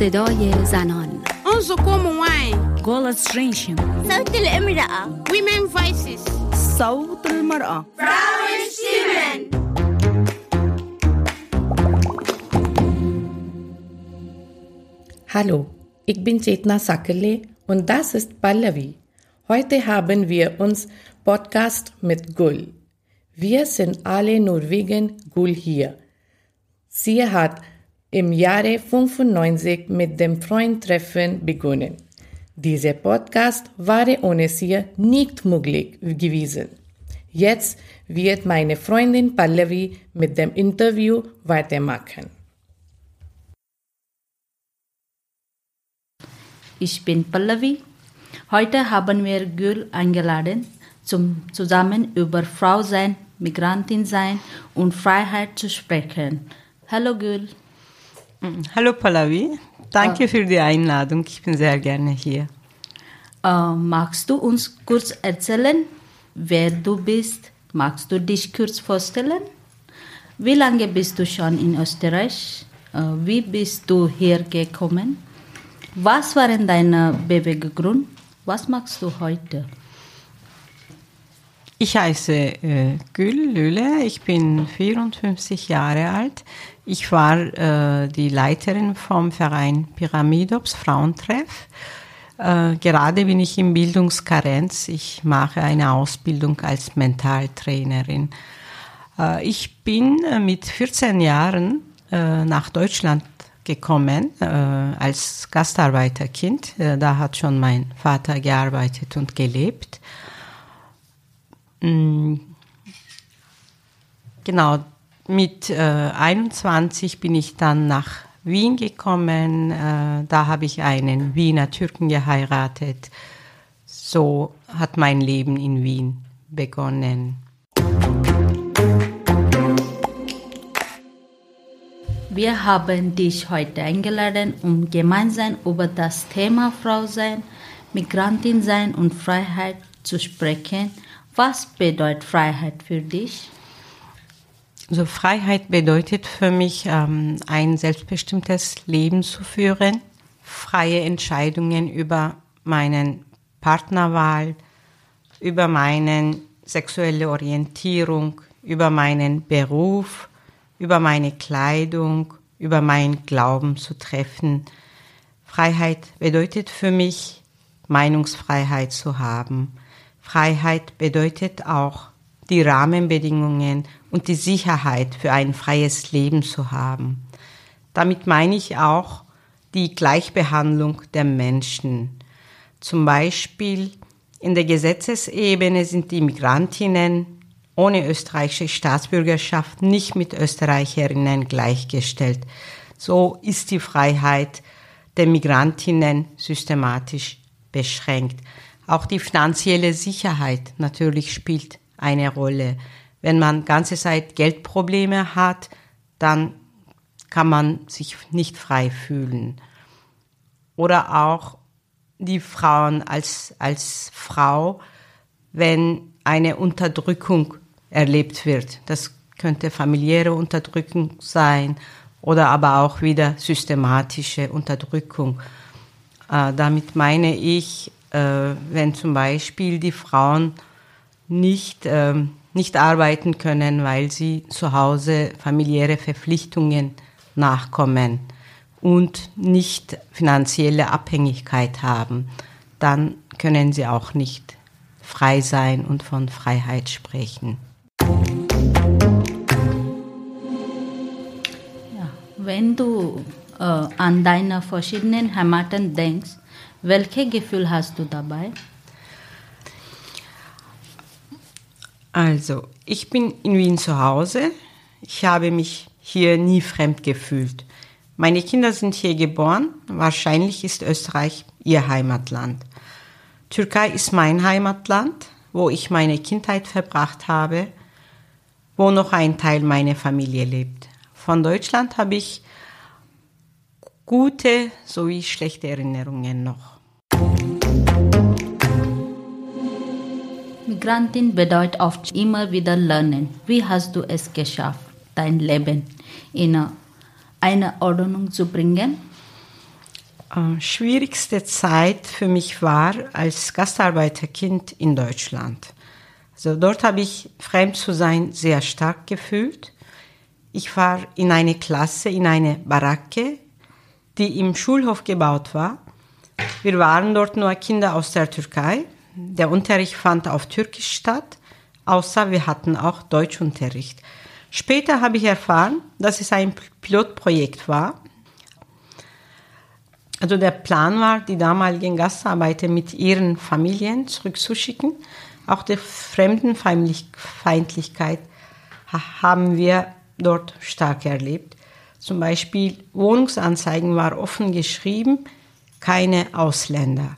صدای زنان انظركم واين Gola Stringham. صوت الامرأة women voices صوت المرأة Hallo, ich bin Chetna Sakale und das ist Pallavi. Heute haben wir uns Podcast mit Gul. Wir sind alle Norwegen Gul hier. Sie hat im Jahre 95 mit dem Freundtreffen begonnen. Dieser Podcast wäre ohne sie nicht möglich gewesen. Jetzt wird meine Freundin Pallavi mit dem Interview weitermachen. Ich bin Pallavi. Heute haben wir Gül eingeladen, zum zusammen über Frau sein, Migrantin sein und Freiheit zu sprechen. Hallo Gül. Hallo Pallavi, danke für die Einladung. Ich bin sehr gerne hier. Äh, magst du uns kurz erzählen, wer du bist? Magst du dich kurz vorstellen? Wie lange bist du schon in Österreich? Äh, wie bist du hier gekommen? Was waren deine Beweggründe? Was machst du heute? Ich heiße äh, Gül Lüle, ich bin 54 Jahre alt. Ich war äh, die Leiterin vom Verein Pyramidops Frauentreff. Äh, gerade bin ich in Bildungskarenz. Ich mache eine Ausbildung als Mentaltrainerin. Äh, ich bin äh, mit 14 Jahren äh, nach Deutschland gekommen äh, als Gastarbeiterkind. Da hat schon mein Vater gearbeitet und gelebt. Mm, Genau, mit äh, 21 bin ich dann nach Wien gekommen. Äh, da habe ich einen Wiener Türken geheiratet. So hat mein Leben in Wien begonnen. Wir haben dich heute eingeladen, um gemeinsam über das Thema Frau sein, Migrantin sein und Freiheit zu sprechen. Was bedeutet Freiheit für dich? Also Freiheit bedeutet für mich, ähm, ein selbstbestimmtes Leben zu führen, freie Entscheidungen über meinen Partnerwahl, über meine sexuelle Orientierung, über meinen Beruf, über meine Kleidung, über meinen Glauben zu treffen. Freiheit bedeutet für mich, Meinungsfreiheit zu haben. Freiheit bedeutet auch, die Rahmenbedingungen und die Sicherheit für ein freies Leben zu haben. Damit meine ich auch die Gleichbehandlung der Menschen. Zum Beispiel in der Gesetzesebene sind die Migrantinnen ohne österreichische Staatsbürgerschaft nicht mit Österreicherinnen gleichgestellt. So ist die Freiheit der Migrantinnen systematisch beschränkt. Auch die finanzielle Sicherheit natürlich spielt eine Rolle. Wenn man ganze Zeit Geldprobleme hat, dann kann man sich nicht frei fühlen. Oder auch die Frauen als, als Frau, wenn eine Unterdrückung erlebt wird. Das könnte familiäre Unterdrückung sein oder aber auch wieder systematische Unterdrückung. Äh, damit meine ich, wenn zum Beispiel die Frauen nicht, ähm, nicht arbeiten können, weil sie zu Hause familiäre Verpflichtungen nachkommen und nicht finanzielle Abhängigkeit haben, dann können sie auch nicht frei sein und von Freiheit sprechen. Ja, wenn du äh, an deine verschiedenen Heimaten denkst, welche Gefühl hast du dabei? Also, ich bin in Wien zu Hause. Ich habe mich hier nie fremd gefühlt. Meine Kinder sind hier geboren. Wahrscheinlich ist Österreich ihr Heimatland. Türkei ist mein Heimatland, wo ich meine Kindheit verbracht habe, wo noch ein Teil meiner Familie lebt. Von Deutschland habe ich gute sowie schlechte Erinnerungen noch. Migrantin bedeutet oft immer wieder lernen. Wie hast du es geschafft, dein Leben in eine Ordnung zu bringen? äh, schwierigste Zeit für mich war als Gastarbeiterkind in Deutschland. Also dort habe ich fremd zu sein sehr stark gefühlt. Ich war in eine Klasse, in eine Baracke, die im Schulhof gebaut war. Wir waren dort nur Kinder aus der Türkei. Der Unterricht fand auf Türkisch statt, außer wir hatten auch Deutschunterricht. Später habe ich erfahren, dass es ein Pilotprojekt war. Also der Plan war, die damaligen Gastarbeiter mit ihren Familien zurückzuschicken. Auch die Fremdenfeindlichkeit haben wir dort stark erlebt. Zum Beispiel Wohnungsanzeigen war offen geschrieben, keine Ausländer.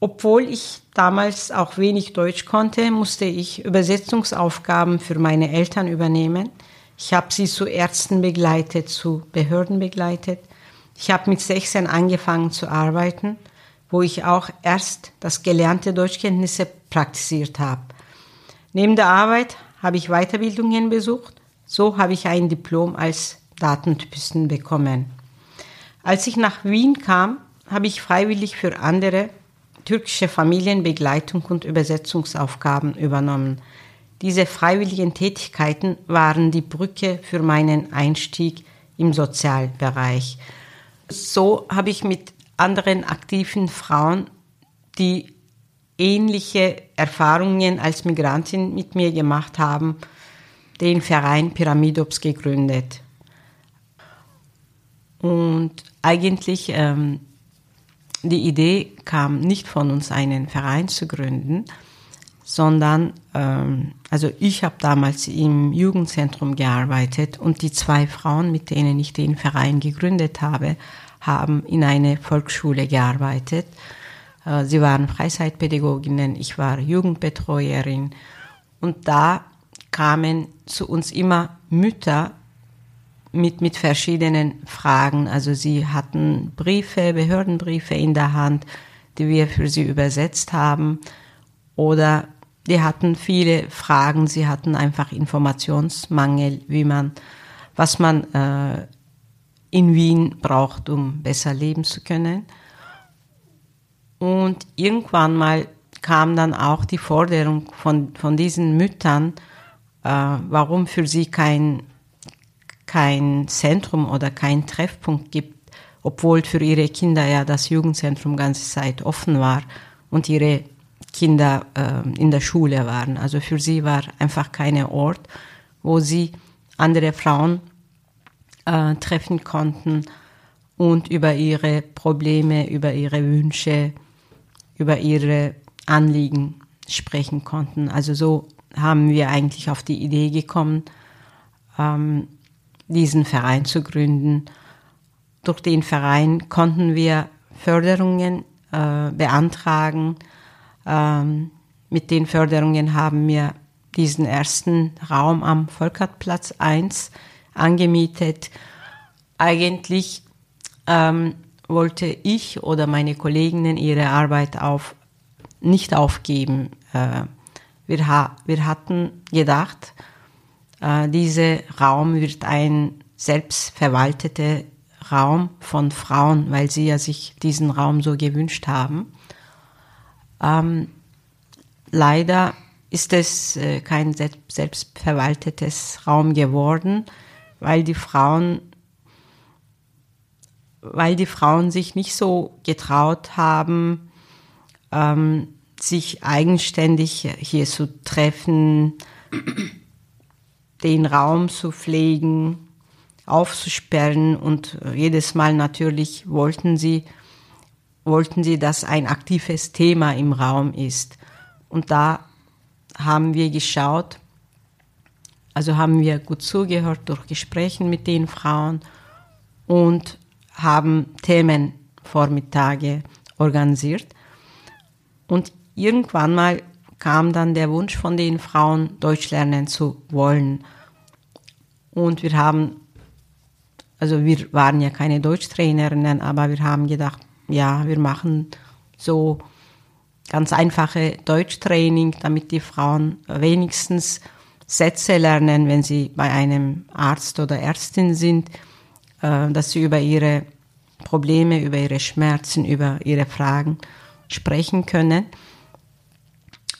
Obwohl ich damals auch wenig Deutsch konnte, musste ich Übersetzungsaufgaben für meine Eltern übernehmen. Ich habe sie zu Ärzten begleitet, zu Behörden begleitet. Ich habe mit 16 angefangen zu arbeiten, wo ich auch erst das gelernte Deutschkenntnisse praktiziert habe. Neben der Arbeit habe ich Weiterbildungen besucht. So habe ich ein Diplom als Datentypisten bekommen. Als ich nach Wien kam, habe ich freiwillig für andere türkische Familienbegleitung und Übersetzungsaufgaben übernommen. Diese freiwilligen Tätigkeiten waren die Brücke für meinen Einstieg im Sozialbereich. So habe ich mit anderen aktiven Frauen, die ähnliche Erfahrungen als Migrantin mit mir gemacht haben, den Verein Pyramidops gegründet. Und eigentlich ähm, die Idee kam nicht von uns, einen Verein zu gründen, sondern ähm, also ich habe damals im Jugendzentrum gearbeitet und die zwei Frauen, mit denen ich den Verein gegründet habe, haben in einer Volksschule gearbeitet. Äh, sie waren Freizeitpädagoginnen, ich war Jugendbetreuerin und da kamen zu uns immer Mütter mit, mit verschiedenen Fragen. Also sie hatten Briefe, Behördenbriefe in der Hand, die wir für sie übersetzt haben. Oder die hatten viele Fragen, sie hatten einfach Informationsmangel, wie man, was man äh, in Wien braucht, um besser leben zu können. Und irgendwann mal kam dann auch die Forderung von, von diesen Müttern, warum für sie kein kein Zentrum oder kein Treffpunkt gibt, obwohl für ihre Kinder ja das Jugendzentrum ganze Zeit offen war und ihre Kinder äh, in der Schule waren. Also für sie war einfach kein Ort, wo sie andere Frauen äh, treffen konnten und über ihre Probleme, über ihre Wünsche, über ihre Anliegen sprechen konnten. Also so haben wir eigentlich auf die Idee gekommen, ähm, diesen Verein zu gründen. Durch den Verein konnten wir Förderungen äh, beantragen. Ähm, mit den Förderungen haben wir diesen ersten Raum am Volkertplatz 1 angemietet. Eigentlich ähm, wollte ich oder meine Kolleginnen ihre Arbeit auf, nicht aufgeben. Äh, wir, ha wir hatten gedacht, äh, dieser Raum wird ein selbstverwalteter Raum von Frauen, weil sie ja sich diesen Raum so gewünscht haben. Ähm, leider ist es äh, kein selbstverwaltetes Raum geworden, weil die Frauen weil die Frauen sich nicht so getraut haben, ähm, sich eigenständig hier zu treffen, den Raum zu pflegen, aufzusperren und äh, jedes Mal natürlich wollten sie, wollten sie, dass ein aktives Thema im Raum ist. Und da haben wir geschaut, also haben wir gut zugehört durch Gespräche mit den Frauen und haben Themenvormittage organisiert. Und irgendwann mal kam dann der Wunsch von den Frauen, Deutsch lernen zu wollen. Und wir haben, also wir waren ja keine Deutschtrainerinnen, aber wir haben gedacht, ja, wir machen so ganz einfache Deutschtraining, damit die Frauen wenigstens Sätze lernen, wenn sie bei einem Arzt oder Ärztin sind, äh, dass sie über ihre Probleme, über ihre Schmerzen, über ihre Fragen sprechen können.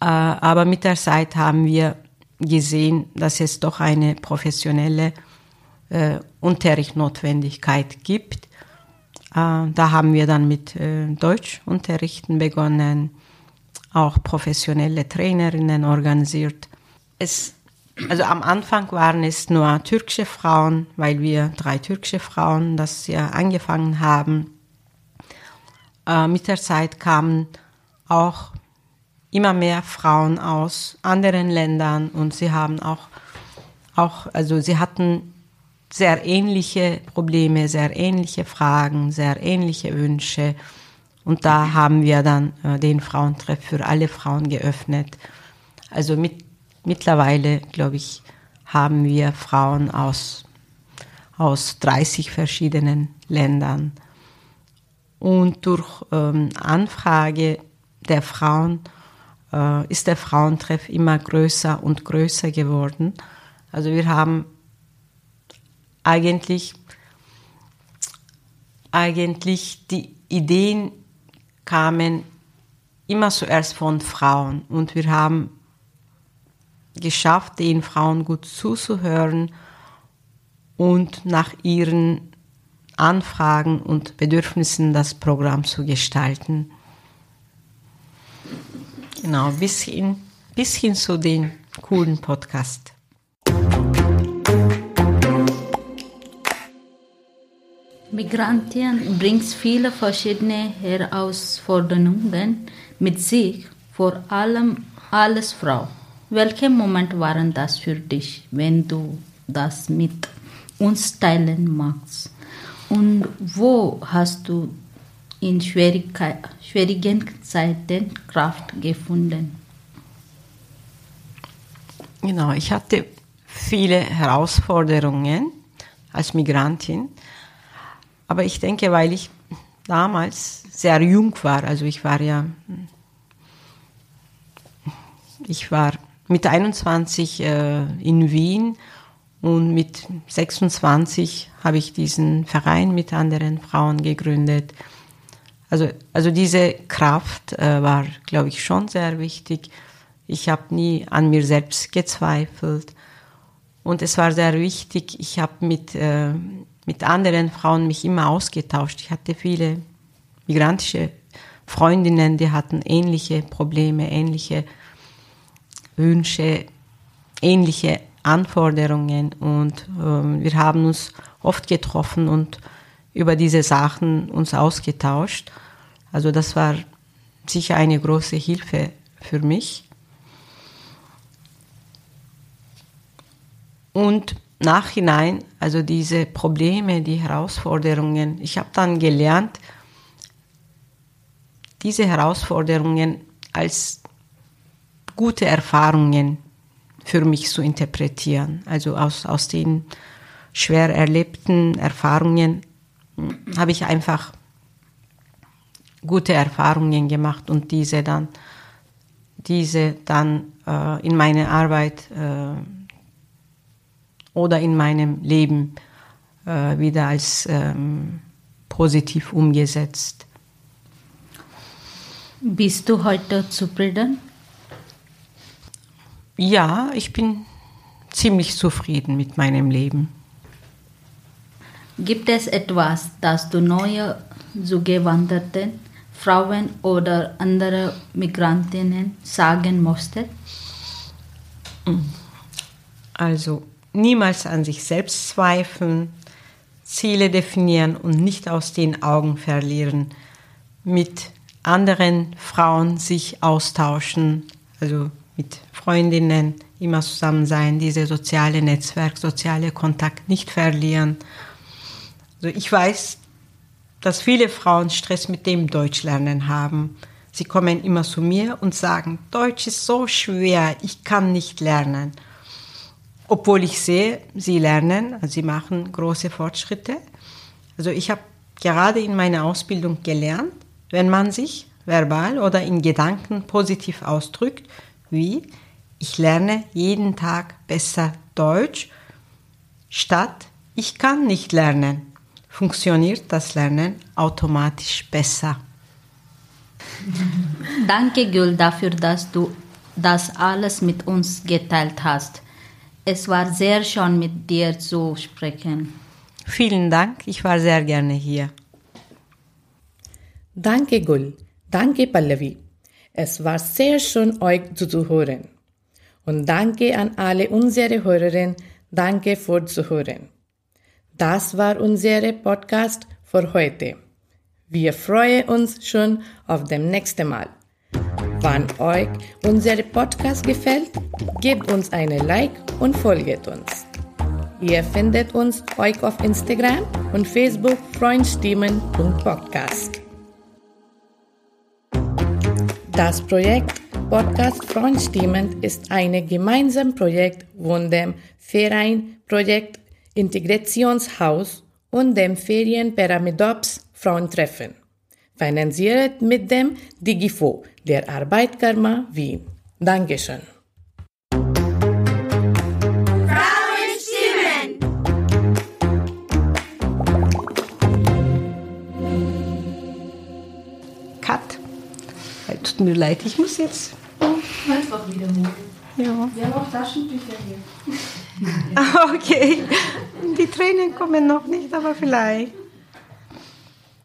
Äh, aber mit der Zeit haben wir gesehen, dass es doch eine professionelle äh, Unterrichtsnotwendigkeit gibt. Äh, da haben wir dann mit äh, Deutschunterrichten begonnen, auch professionelle Trainerinnen organisiert. Es, also am Anfang waren es nur türkische Frauen, weil wir drei türkische Frauen das ja angefangen haben. Äh, mit der Zeit kamen auch immer mehr Frauen aus anderen Ländern und sie haben auch, auch, also sie hatten sehr ähnliche Probleme, sehr ähnliche Fragen, sehr ähnliche Wünsche. Und da haben wir dann äh, den Frauentreff für alle Frauen geöffnet. Also mit, mittlerweile, glaube ich, haben wir Frauen aus, aus 30 verschiedenen Ländern. Und durch ähm, Anfrage der Frauen äh, ist der Frauentreff immer größer und größer geworden. Also wir haben eigentlich, eigentlich die Ideen kamen immer zuerst von Frauen und wir haben geschafft, den Frauen gut zuzuhören und nach ihren Anfragen und Bedürfnissen das Programm zu gestalten. Genau, bis hin, bis hin zu den coolen Podcast. Migranten bringt viele verschiedene Herausforderungen mit sich, vor allem als Frau. Welche Momente waren das für dich, wenn du das mit uns teilen magst? Und wo hast du in schwierigen Zeiten Kraft gefunden? Genau, ich hatte viele Herausforderungen als Migrantin, aber ich denke, weil ich damals sehr jung war, also ich war ja, ich war mit 21 äh, in Wien und mit 26 habe ich diesen Verein mit anderen Frauen gegründet. Also, also diese Kraft äh, war, glaube ich, schon sehr wichtig. Ich habe nie an mir selbst gezweifelt. Und es war sehr wichtig, ich habe mit, äh, mit anderen Frauen mich immer ausgetauscht. Ich hatte viele migrantische Freundinnen, die hatten ähnliche Probleme, ähnliche Wünsche, ähnliche Anforderungen. Und äh, wir haben uns oft getroffen und über diese Sachen uns ausgetauscht. Also das war sicher eine große Hilfe für mich. Und nachhinein, also diese Probleme, die Herausforderungen, ich habe dann gelernt, diese Herausforderungen als gute Erfahrungen für mich zu interpretieren. Also aus, aus den schwer erlebten Erfahrungen habe ich einfach gute Erfahrungen gemacht und diese dann, diese dann äh, in meine Arbeit äh, oder in meinem Leben äh, wieder als ähm, positiv umgesetzt. Bist du heute zufrieden? Ja, ich bin ziemlich zufrieden mit meinem Leben. Gibt es etwas, das du neue zugewanderten Frauen oder andere Migrantinnen sagen musstest? Also niemals an sich selbst zweifeln, Ziele definieren und nicht aus den Augen verlieren, mit anderen Frauen sich austauschen, also mit Freundinnen immer zusammen sein, diese soziale Netzwerk, soziale Kontakt nicht verlieren also ich weiß, dass viele Frauen Stress mit dem Deutschlernen haben. Sie kommen immer zu mir und sagen, Deutsch ist so schwer, ich kann nicht lernen. Obwohl ich sehe, sie lernen, also sie machen große Fortschritte. Also ich habe gerade in meiner Ausbildung gelernt, wenn man sich verbal oder in Gedanken positiv ausdrückt, wie ich lerne jeden Tag besser Deutsch, statt ich kann nicht lernen. Funktioniert das Lernen automatisch besser. Danke, Gül, dafür, dass du das alles mit uns geteilt hast. Es war sehr schön, mit dir zu sprechen. Vielen Dank, ich war sehr gerne hier. Danke, Gul. Danke, Pallavi. Es war sehr schön, euch zuzuhören. Und danke an alle unsere Hörerinnen. Danke für Zuhören. Das war unser Podcast für heute. Wir freuen uns schon auf dem nächsten Mal. Wenn euch unser Podcast gefällt, gebt uns eine Like und folgt uns. Ihr findet uns euch auf Instagram und Facebook freundstimmen.podcast. Das Projekt Podcast Freundstimmen ist ein gemeinsames Projekt von dem Verein Projekt Integrationshaus und dem Ferienpyramidops Frauentreffen. Finanziert mit dem Digifo der Arbeitkammer Wien. Dankeschön. Frauenstimmen. Cut. Tut mir leid, ich muss jetzt. Einfach wiederholen. Ja. Wir haben auch Taschentücher hier. Okay. Die Tränen kommen noch nicht, aber vielleicht.